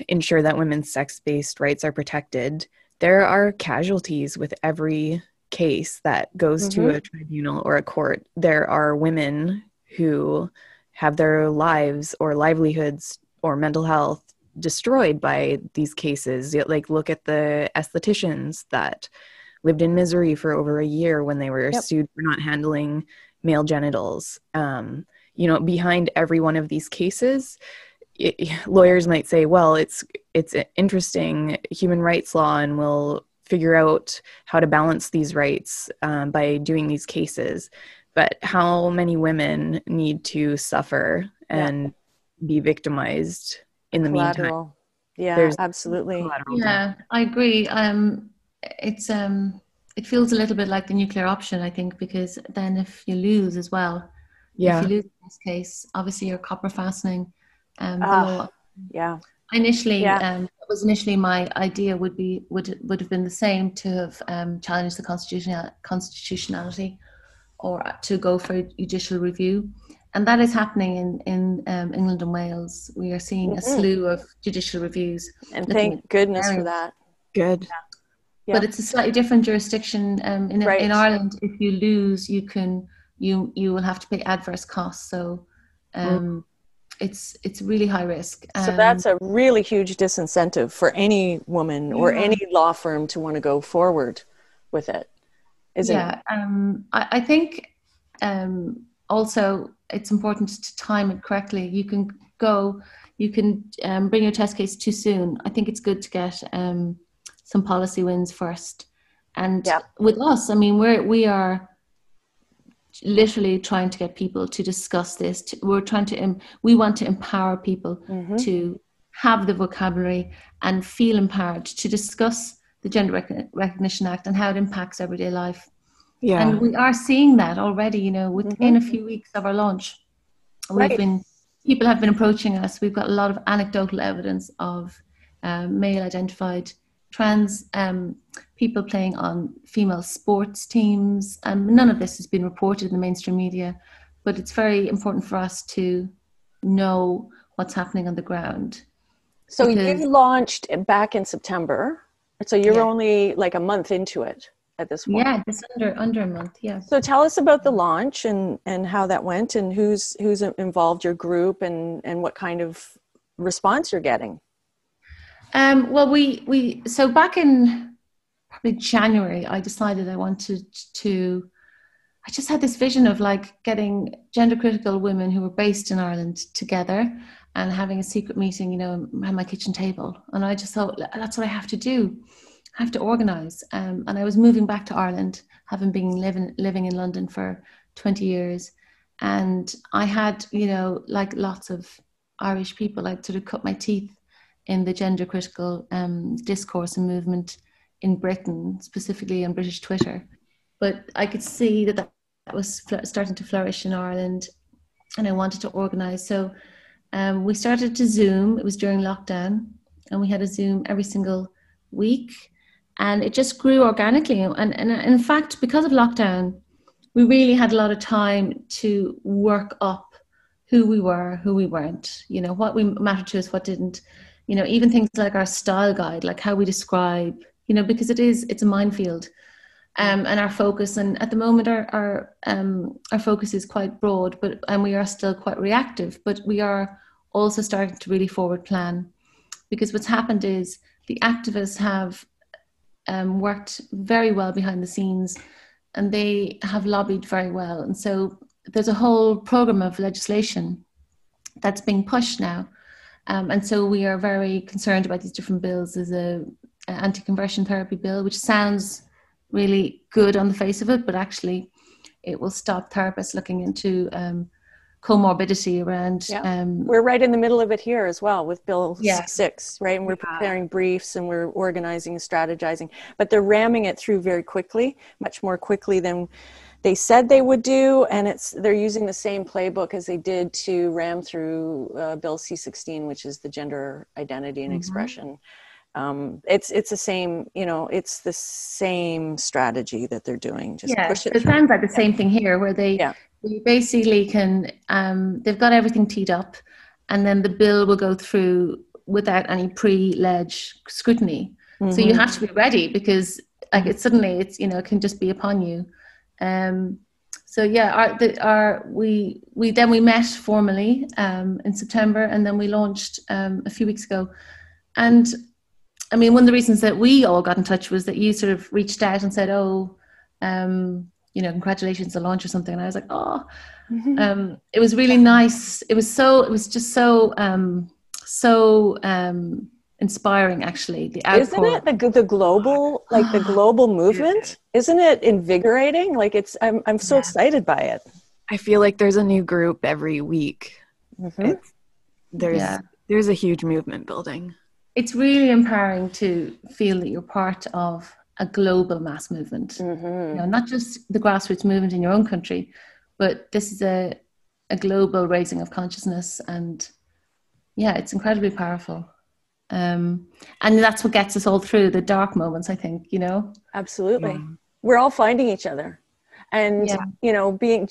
ensure that women's sex based rights are protected, there are casualties with every case that goes mm-hmm. to a tribunal or a court. There are women who have their lives or livelihoods or mental health destroyed by these cases. Like, look at the estheticians that lived in misery for over a year when they were yep. sued for not handling male genitals. Um, you know, behind every one of these cases, it, [laughs] lawyers might say, "Well, it's it's interesting human rights law, and we'll figure out how to balance these rights um, by doing these cases." But how many women need to suffer and yeah. be victimized in the Collateral. meantime? Yeah, There's absolutely. Yeah, I agree. Um, it's um, it feels a little bit like the nuclear option, I think, because then if you lose as well, yeah, if you lose in this case, obviously your copper fastening. Um, uh, yeah. Initially, yeah. um, it was initially my idea would be would would have been the same to have um, challenged the constitutional constitutionality, or to go for judicial review and that is happening in in um, England and Wales. We are seeing mm-hmm. a slew of judicial reviews, and thank goodness for that. Good. Yeah. But it's a slightly different jurisdiction. Um, in right. in Ireland, if you lose, you can you you will have to pay adverse costs. So. Um, mm. It's it's really high risk. Um, so that's a really huge disincentive for any woman yeah. or any law firm to want to go forward with it, isn't yeah, it? Yeah, um, I, I think um, also it's important to time it correctly. You can go, you can um, bring your test case too soon. I think it's good to get um, some policy wins first. And yeah. with us, I mean, we're we are literally trying to get people to discuss this. To, we're trying to we want to empower people mm-hmm. to have the vocabulary and feel empowered to discuss the Gender Rec- Recognition Act and how it impacts everyday life. Yeah. And we are seeing that already, you know, within mm-hmm. a few weeks of our launch. We've right. been, people have been approaching us. We've got a lot of anecdotal evidence of um, male identified trans um, people playing on female sports teams. Um, none of this has been reported in the mainstream media, but it's very important for us to know what's happening on the ground. So you launched back in September. So you're yeah. only like a month into it at this point. Yeah, just under under a month. Yeah. So tell us about the launch and and how that went, and who's who's involved your group, and and what kind of response you're getting. Um, well, we we so back in probably January, I decided I wanted to. I just had this vision of like getting gender critical women who were based in Ireland together and having a secret meeting, you know, around my kitchen table. And I just thought that's what I have to do I have to organise. Um, and I was moving back to Ireland, having been living living in London for 20 years. And I had, you know, like lots of Irish people, I'd sort of cut my teeth in the gender critical um, discourse and movement in Britain, specifically on British Twitter. But I could see that that, that was fl- starting to flourish in Ireland, and I wanted to organise. So um, we started to Zoom. It was during lockdown, and we had a Zoom every single week and it just grew organically. And, and in fact, because of lockdown, we really had a lot of time to work up who we were, who we weren't, you know, what we mattered to us, what didn't, you know, even things like our style guide, like how we describe, you know, because it is, it's a minefield. Um, and our focus, and at the moment, our our um, our focus is quite broad, but and we are still quite reactive. But we are also starting to really forward plan, because what's happened is the activists have um, worked very well behind the scenes and they have lobbied very well. And so there's a whole program of legislation that's being pushed now. Um, and so we are very concerned about these different bills. There's a, a anti-conversion therapy bill, which sounds really good on the face of it, but actually it will stop therapists looking into um, comorbidity around. Yeah. Um, we're right in the middle of it here as well with Bill yeah. 6, right? And we're preparing briefs and we're organizing and strategizing, but they're ramming it through very quickly, much more quickly than they said they would do. And it's they're using the same playbook as they did to ram through uh, Bill C16, which is the gender identity and mm-hmm. expression. Um, it's it's the same you know it's the same strategy that they're doing just yeah, push it, it sounds like the same thing here where they yeah. you basically can um, they've got everything teed up and then the bill will go through without any pre-leg scrutiny. Mm-hmm. so you mm-hmm. have to be ready because like it suddenly it's you know it can just be upon you. Um, so yeah our, the, our we we then we met formally um, in september and then we launched um, a few weeks ago. And I mean, one of the reasons that we all got in touch was that you sort of reached out and said, "Oh, um, you know, congratulations on launch or something," and I was like, "Oh." Mm-hmm. Um, it was really nice. It was so. It was just so um, so um, inspiring actually the outpour. isn't it the, the global like the [sighs] global movement isn't it invigorating like it's i'm, I'm so yeah. excited by it i feel like there's a new group every week mm-hmm. there's yeah. there's a huge movement building it's really empowering to feel that you're part of a global mass movement. Mm-hmm. you know not just the grassroots movement in your own country but this is a a global raising of consciousness and yeah it's incredibly powerful. Um, and that's what gets us all through the dark moments i think you know? Absolutely. Yeah. we're all finding each other and yeah. you know being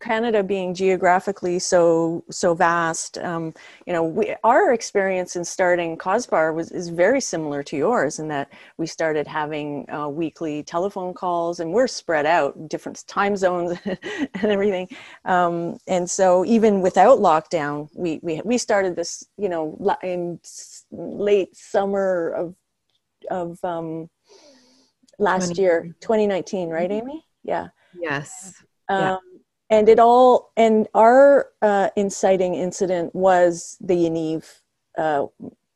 canada being geographically so so vast um, you know we, our experience in starting CAWSBAR was is very similar to yours in that we started having uh, weekly telephone calls and we're spread out different time zones [laughs] and everything um, and so even without lockdown we, we we started this you know in late summer of of um, last year 2019 right mm-hmm. amy yeah Yes. Um, yeah. And it all, and our uh, inciting incident was the Yaniv, uh,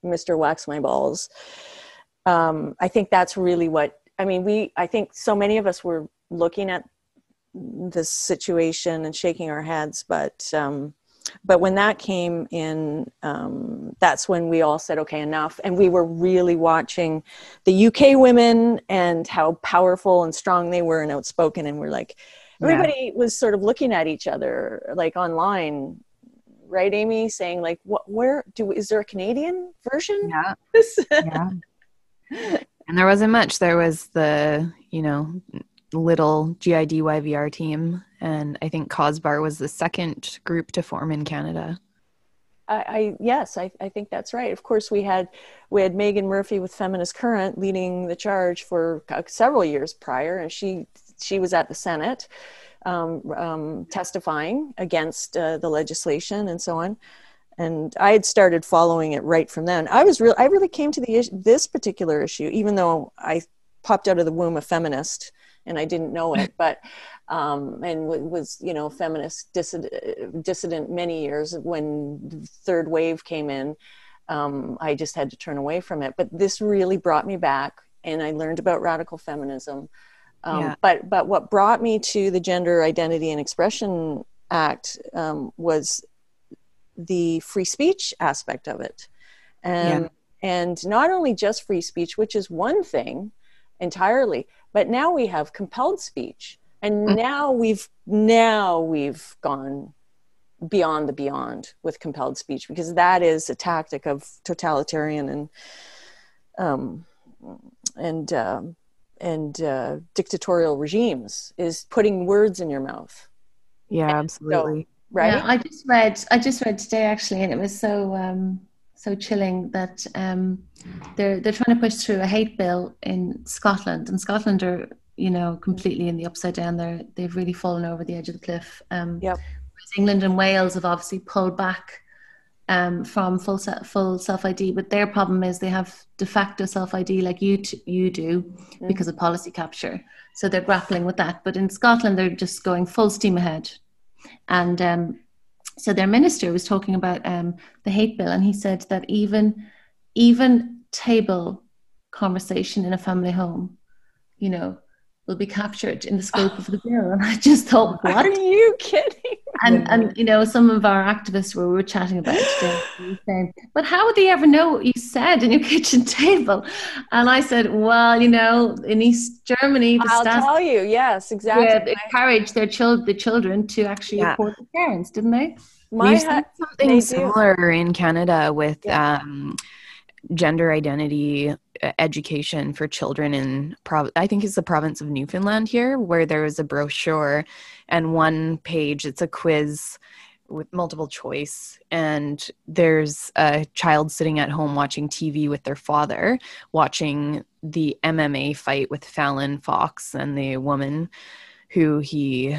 Mr. Wax My Balls. Um, I think that's really what, I mean, we, I think so many of us were looking at this situation and shaking our heads, but um, but when that came in, um, that's when we all said, okay, enough. And we were really watching the UK women and how powerful and strong they were and outspoken. And we're like, everybody yeah. was sort of looking at each other, like online, right, Amy? Saying, like, what, where do, is there a Canadian version? Yeah. yeah. And there wasn't much. There was the, you know, little GIDYVR team, and I think CAWSBAR was the second group to form in Canada. I, I yes, I, I think that's right. Of course, we had we had Meghan Murphy with Feminist Current leading the charge for several years prior, and she she was at the Senate um, um, testifying against uh, the legislation and so on. And I had started following it right from then. I was real. I really came to the this particular issue, even though I popped out of the womb a feminist and I didn't know it, [laughs] but um, and was you know feminist dissident, dissident many years when the third wave came in. Um, I just had to turn away from it, but this really brought me back, and I learned about radical feminism. Um, yeah. But but what brought me to the Gender Identity and Expression Act um, was the free speech aspect of it, and yeah. and not only just free speech, which is one thing entirely, but now we have compelled speech and mm. now we've now we've gone beyond the beyond with compelled speech because that is a tactic of totalitarian and um, and uh, and uh, dictatorial regimes is putting words in your mouth. Yeah, absolutely. So, right. Yeah, I just read. I just read today actually, and it was so um, so chilling that um, they're they're trying to push through a hate bill in Scotland, and Scotland are you know completely in the upside down. They're they've really fallen over the edge of the cliff. Um, yep. England and Wales have obviously pulled back um, from full full self ID, but their problem is they have de facto self ID like you t- you do mm. because of policy capture. So they're grappling with that. But in Scotland, they're just going full steam ahead, and um, so their minister was talking about um, the hate bill, and he said that even even table conversation in a family home, you know, will be captured in the scope of the bill. [laughs] And I just thought, [laughs] what are you kidding? And and you know, some of our activists were, were chatting about it today, [gasps] saying, but how would they ever know what you said in your [laughs] kitchen table? And I said, well, you know, in East Germany, the I'll tell you, yes, exactly. encouraged their child the children to actually yeah. report the parents, didn't they? My We've seen something similar in Canada with yeah. um, gender identity education for children in I think it's the province of Newfoundland here where there is a brochure and one page it's a quiz with multiple choice and there's a child sitting at home watching TV with their father watching the MMA fight with Fallon Fox and the woman who he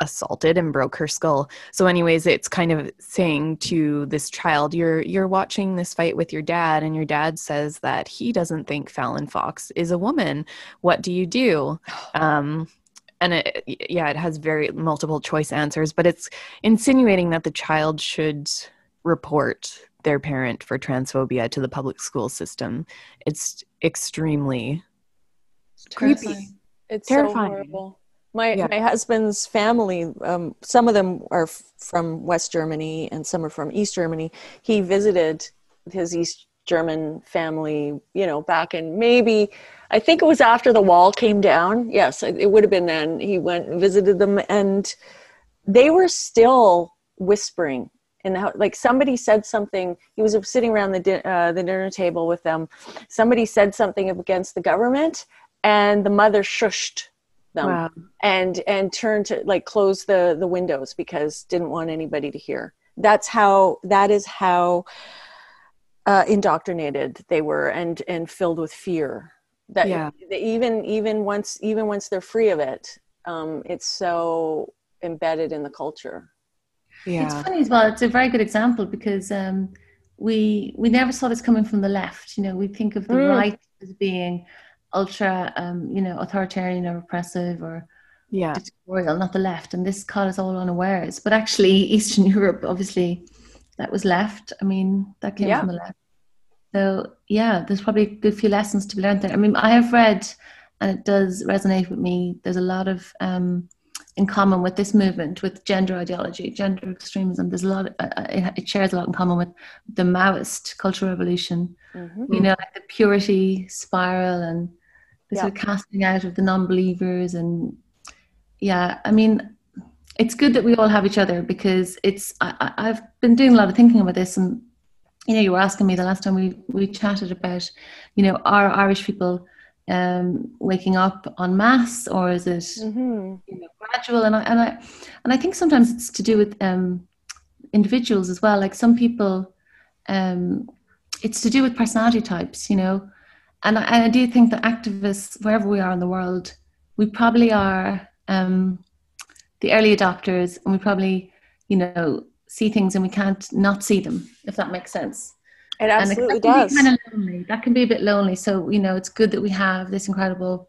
assaulted and broke her skull. So anyways, it's kind of saying to this child, you're you're watching this fight with your dad and your dad says that he doesn't think Fallon Fox is a woman. What do you do? [sighs] Um and it yeah, it has very multiple choice answers, but it's insinuating that the child should report their parent for transphobia to the public school system. It's extremely it's creepy. It's terrifying. So horrible. My yeah. my husband's family, um, some of them are f- from West Germany and some are from East Germany. He visited his East German family, you know, back in maybe I think it was after the wall came down. Yes, it would have been then. He went and visited them, and they were still whispering in the house. Like somebody said something. He was sitting around the uh, the dinner table with them. Somebody said something against the government, and the mother shushed them wow. and and turn to like close the the windows because didn't want anybody to hear that's how that is how uh, indoctrinated they were and and filled with fear that yeah. even even once even once they're free of it um, it's so embedded in the culture yeah it's funny as well it's a very good example because um, we we never saw this coming from the left you know we think of the mm. right as being ultra, um, you know, authoritarian or oppressive or yeah. dictatorial, not the left. And this caught us all unawares. But actually, [laughs] Eastern Europe, obviously, that was left. I mean, that came yeah. from the left. So yeah, there's probably a good few lessons to be learned there. I mean, I have read, and it does resonate with me. There's a lot of um, in common with this movement, with gender ideology, gender extremism. There's a lot. Uh, uh it, it, shares a lot in common with the Maoist cultural revolution. Mm-hmm. You know, like the purity spiral and the yeah. sort of casting out of the non-believers and yeah i mean it's good that we all have each other because it's I, i've been doing a lot of thinking about this and you know you were asking me the last time we we chatted about you know are irish people um, waking up on mass or is it mm-hmm. you know, gradual and I, and I and I think sometimes it's to do with um, individuals as well like some people um, it's to do with personality types you know and I, I do think that activists, wherever we are in the world, we probably are um, the early adopters, and we probably, you know, see things and we can't not see them, if that makes sense. It absolutely does. kind of lonely. That can be a bit lonely. So you know, it's good that we have this incredible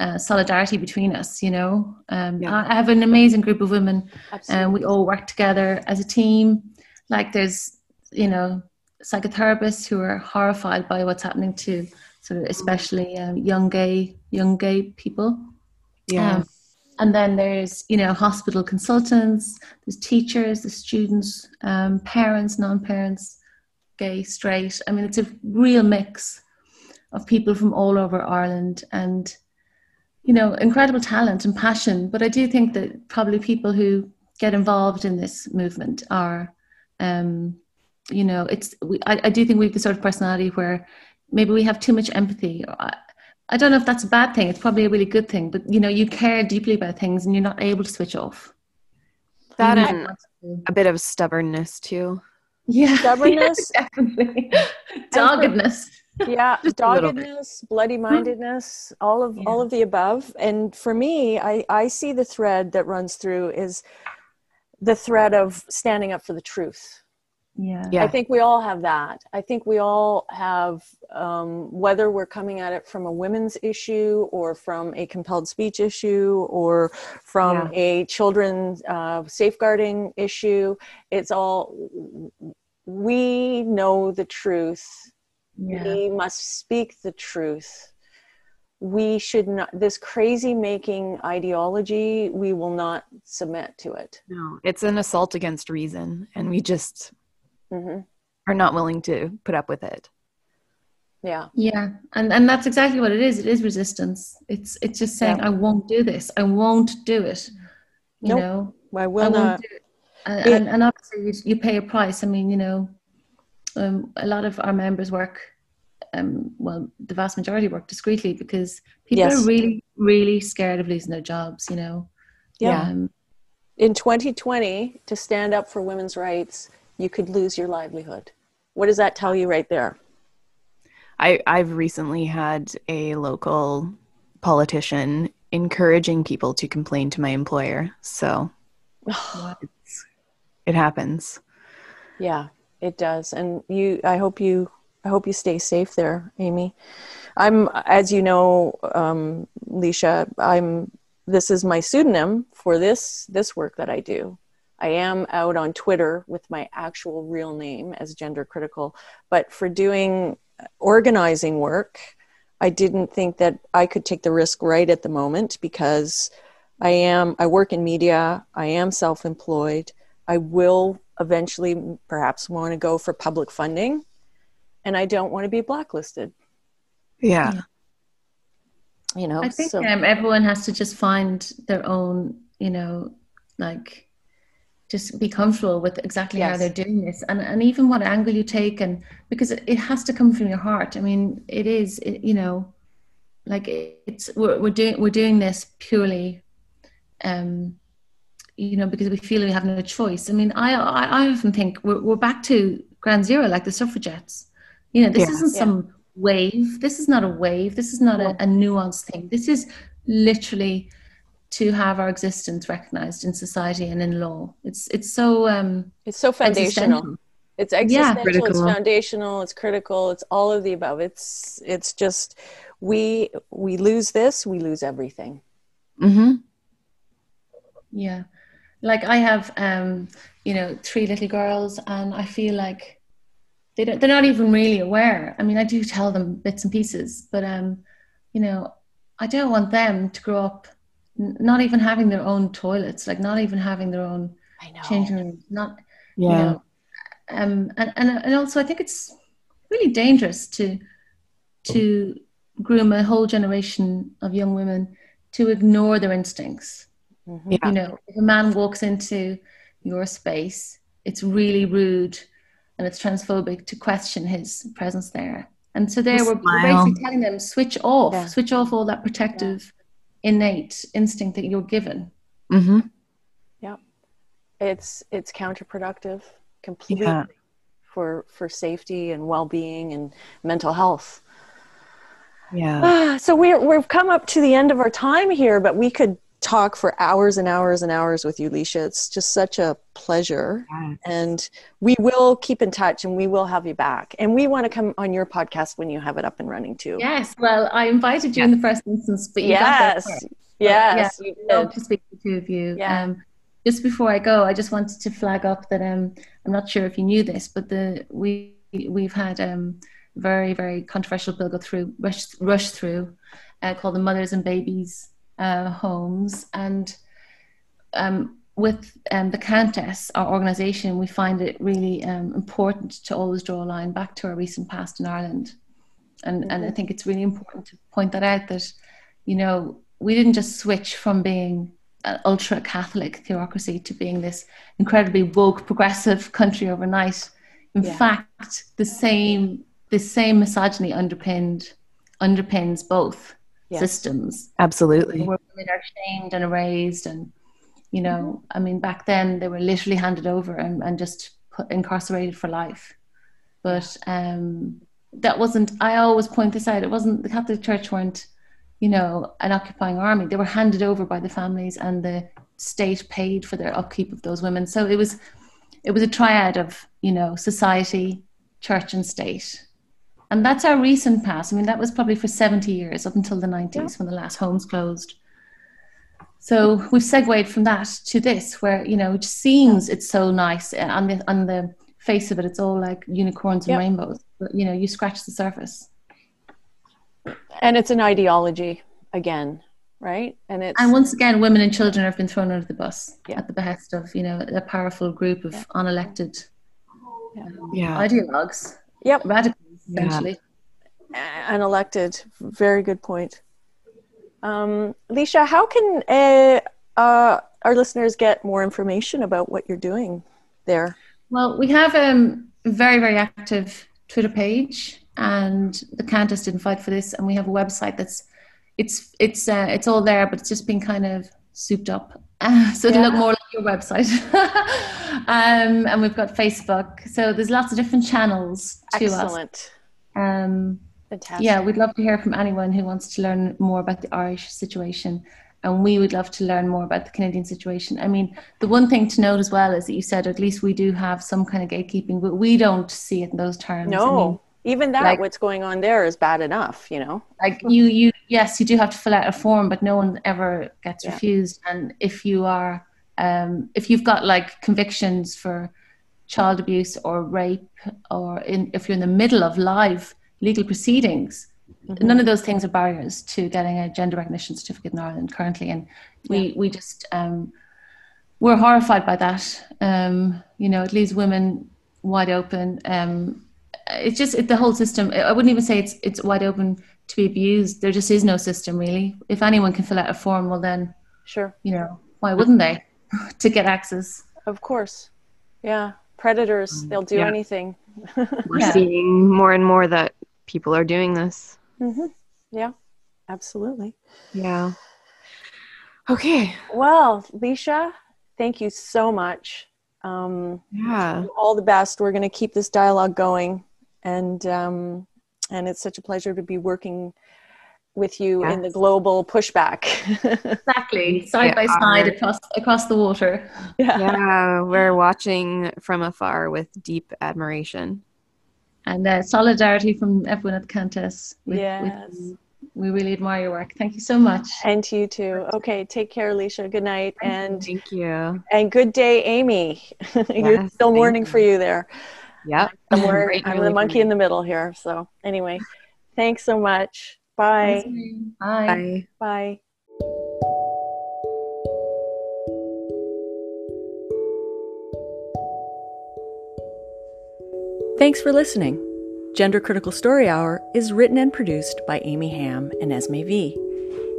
uh, solidarity between us. You know, um, yeah. I have an amazing group of women, and we all work together as a team. Like there's, you know, psychotherapists who are horrified by what's happening to sort of especially um, young gay young gay people. Yeah. Um, and then there's you know hospital consultants, there's teachers, the students, um, parents, non-parents, gay, straight. I mean, it's a real mix of people from all over Ireland and you know incredible talent and passion. But I do think that probably people who get involved in this movement are um, you know it's we, I, I do think we have the sort of personality where maybe we have too much empathy. I, I don't know if that's a bad thing. It's probably a really good thing, but you know, you care deeply about things and you're not able to switch off. That and a bit of stubbornness too. Yeah, [laughs] stubbornness, yeah, definitely. [laughs] Doggedness. yeah, [laughs] doggedness, bloody mindedness, all of yeah. all of the above. And for me, I I see the thread that runs through is the thread of standing up for the truth yeah. yeah. I think we all have that. I think we all have, um, whether we're coming at it from a women's issue or from a compelled speech issue or from yeah. a children uh, safeguarding issue, it's all, we know the truth. Yeah. We must speak the truth. We should not, this crazy making ideology, we will not submit to it. No, it's an assault against reason. And we just, mm-hmm. are not willing to put up with it. Yeah. Yeah. And and that's exactly what it is. It is resistance. It's it's just saying yeah. i won't do this. I won't do it. You nope. know? I will I not. and, and, and, obviously you, you, pay a price. I mean you know um, a lot of our members work um, well the vast majority work discreetly because people yes. are really really scared of losing their jobs you know? Yeah. Um, in 2020 to stand up for women's rights you could lose your livelihood. What does that tell you right there? I, I've recently had a local politician encouraging people to complain to my employer. So [sighs] it happens. Yeah, it does. And you, I hope you, I hope you stay safe there, Amy. I'm, as you know, um, Laoise, I'm, this is my pseudonym for this, this work that I do. I am out on Twitter with my actual real name as gender critical, but for doing organizing work, I didn't think that I could take the risk right at the moment because I am I work in media, I am self-employed. I will eventually perhaps want to go for public funding and I don't want to be blacklisted. Yeah. You know, I think so. um, everyone has to just find their own, you know, like just be comfortable with exactly yes. how they're doing this. And, and even what angle you take and because it, it has to come from your heart. I mean it is it, you know like it's we're, we're doing we're doing this purely um you know because we feel we have no choice. I mean i i, I often think we're, we're back to ground zero like the suffragettes. You know this yeah, isn't yeah. some wave. This is not a wave. This is not a, a nuanced thing. This is literally to have our existence recognized in society and in law. It's it's so um, it's so foundational. It's existential. Yeah. It's foundational. It's critical. It's all of the above. It's it's just we we lose this, we lose everything. Mm-hmm. Yeah, like I have um, you know three little girls, and I feel like they don't. They're not even really aware. I mean, I do tell them bits and pieces, but um, you know, I don't want them to grow up not even having their own toilets, like not even having their own changing rooms, not yeah. You know, um, and, and and also I think it's really dangerous to to groom a whole generation of young women to ignore their instincts. Mm-hmm. Yeah. You know, if a man walks into your space, it's really rude and it's transphobic to question his presence there. And so there we're, we're, basically telling them switch off, yeah. switch off all that protective innate instinct that you're given. Mm-hmm. Yeah, it's it's counterproductive completely yeah. for for safety and well being and mental health. Yeah. so we're we've come up to the end of our time here, but we could talk for hours and hours and hours with you, Laoise. It's just such a pleasure. Yes. And we will keep in touch and we will have you back. And we want to come on your podcast when you have it up and running too. Yes. Well, I invited you yes. in the first instance, but you yes. got Yes. Yeah, love to speak to the two of you. Yeah. Um, just before I go, I just wanted to flag up that um, I'm not sure if you knew this, but the we we've had um, very very controversial bill go through rush rush through uh, called the Mothers and Babies uh, homes. And um, with um, the Countess, our organisation, we find it really um, important to always draw a line back to our recent past in Ireland. And, mm-hmm. and I think it's really important to point that out that, you know, we didn't just switch from being an ultra Catholic theocracy to being this incredibly woke, progressive country overnight. In yeah. fact, the same the same misogyny underpinned underpins both yes. systems. Absolutely. Where women are shamed and erased. And, you know, mm-hmm. I mean, back then they were literally handed over and, and just put, incarcerated for life. But um, that wasn't, I always point this out, it wasn't, the Catholic Church weren't, you know, an occupying army. They were handed over by the families and the state paid for their upkeep of those women. So it was, it was a triad of, you know, society, church and state and that's our recent past. I mean, that was probably for 70 years up until the 90s yeah. when the last homes closed. So we've segued from that to this, where you know it seems it's so nice eh, on the on the face of it. It's all like unicorns and yep. rainbows, but you know you scratch the surface. And it's an ideology again, right? And it's and once again, women and children have been thrown under the bus yeah. at the behest of you know a powerful group of yeah. unelected yeah. yeah. Um, ideologues. Yep, radical essentially. Yeah. And elected. Very good point. Um, Laoise, how can uh, uh, our listeners get more information about what you're doing there? Well, we have um, a very, very active Twitter page, and the Countess didn't fight for this, and we have a website that's it's it's uh, it's all there, but it's just been kind of souped up, uh, [laughs] so it'll look more like your website. [laughs] um, and we've got Facebook, so there's lots of different channels to Excellent. us. Um, Fantastic. Yeah, we'd love to hear from anyone who wants to learn more about the Irish situation. And we would love to learn more about the Canadian situation. I mean, the one thing to note as well is that you said at least we do have some kind of gatekeeping, but we don't see it in those terms. No, I mean, even that, like, what's going on there is bad enough, you know? Like you, you, yes, you do have to fill out a form, but no one ever gets yeah. refused. And if you are, um, if you've got like convictions for child abuse or rape, or in, if you're in the middle of live legal proceedings. Mm-hmm. None of those things are barriers to getting a gender recognition certificate in Ireland currently, and we yeah. we just um, we're horrified by that. Um, you know, it leaves women wide open. Um, it's just it, the whole system. I wouldn't even say it's it's wide open to be abused. There just is no system really. If anyone can fill out a form, well then, sure, you know, why wouldn't they to get access? Of course, yeah. Predators, they'll do yeah. anything. [laughs] We're yeah. seeing more and more that people are doing this. Mm-hmm. Yeah, absolutely. Yeah. Okay. Well, Laoise, thank you so much. Um, yeah. All the best. We're going to keep this dialogue going, and um, and it's such a pleasure to be working with you yes. in the global pushback. [laughs] exactly, side yeah. by side across across the water. Yeah. yeah, [laughs] we're watching from afar with deep admiration and uh, solidarity from everyone at Cantas. With, yes. With, we really admire your work. Thank you so much. And to you too. Okay, take care, Alicia. Good night. And thank you. And good day, Amy. [laughs] You're yes, still morning you. for you there. Yeah. I'm, I'm the monkey in the middle here. So anyway, thanks so much. Bye. Bye. Bye. Bye. Thanks for listening. Gender Critical Story Hour is written and produced by Amy Ham and Esme V.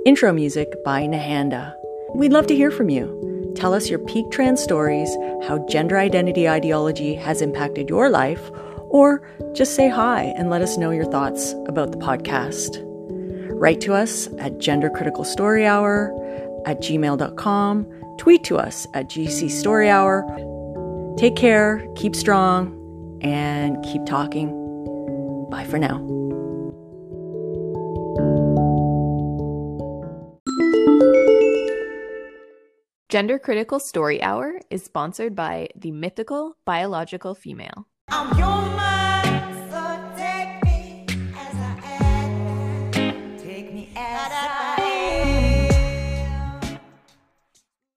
Intro music by Nahanda. We'd love to hear from you. Tell us your peak trans stories, how gender identity ideology has impacted your life, or just say hi and let us know your thoughts about the podcast. Write to us at gendercriticalstoryhour at gmail.com. Tweet to us at GC Story Hour. Take care, keep strong, and keep talking. Bye for now. Gender Critical Story Hour is sponsored by the mythical biological female.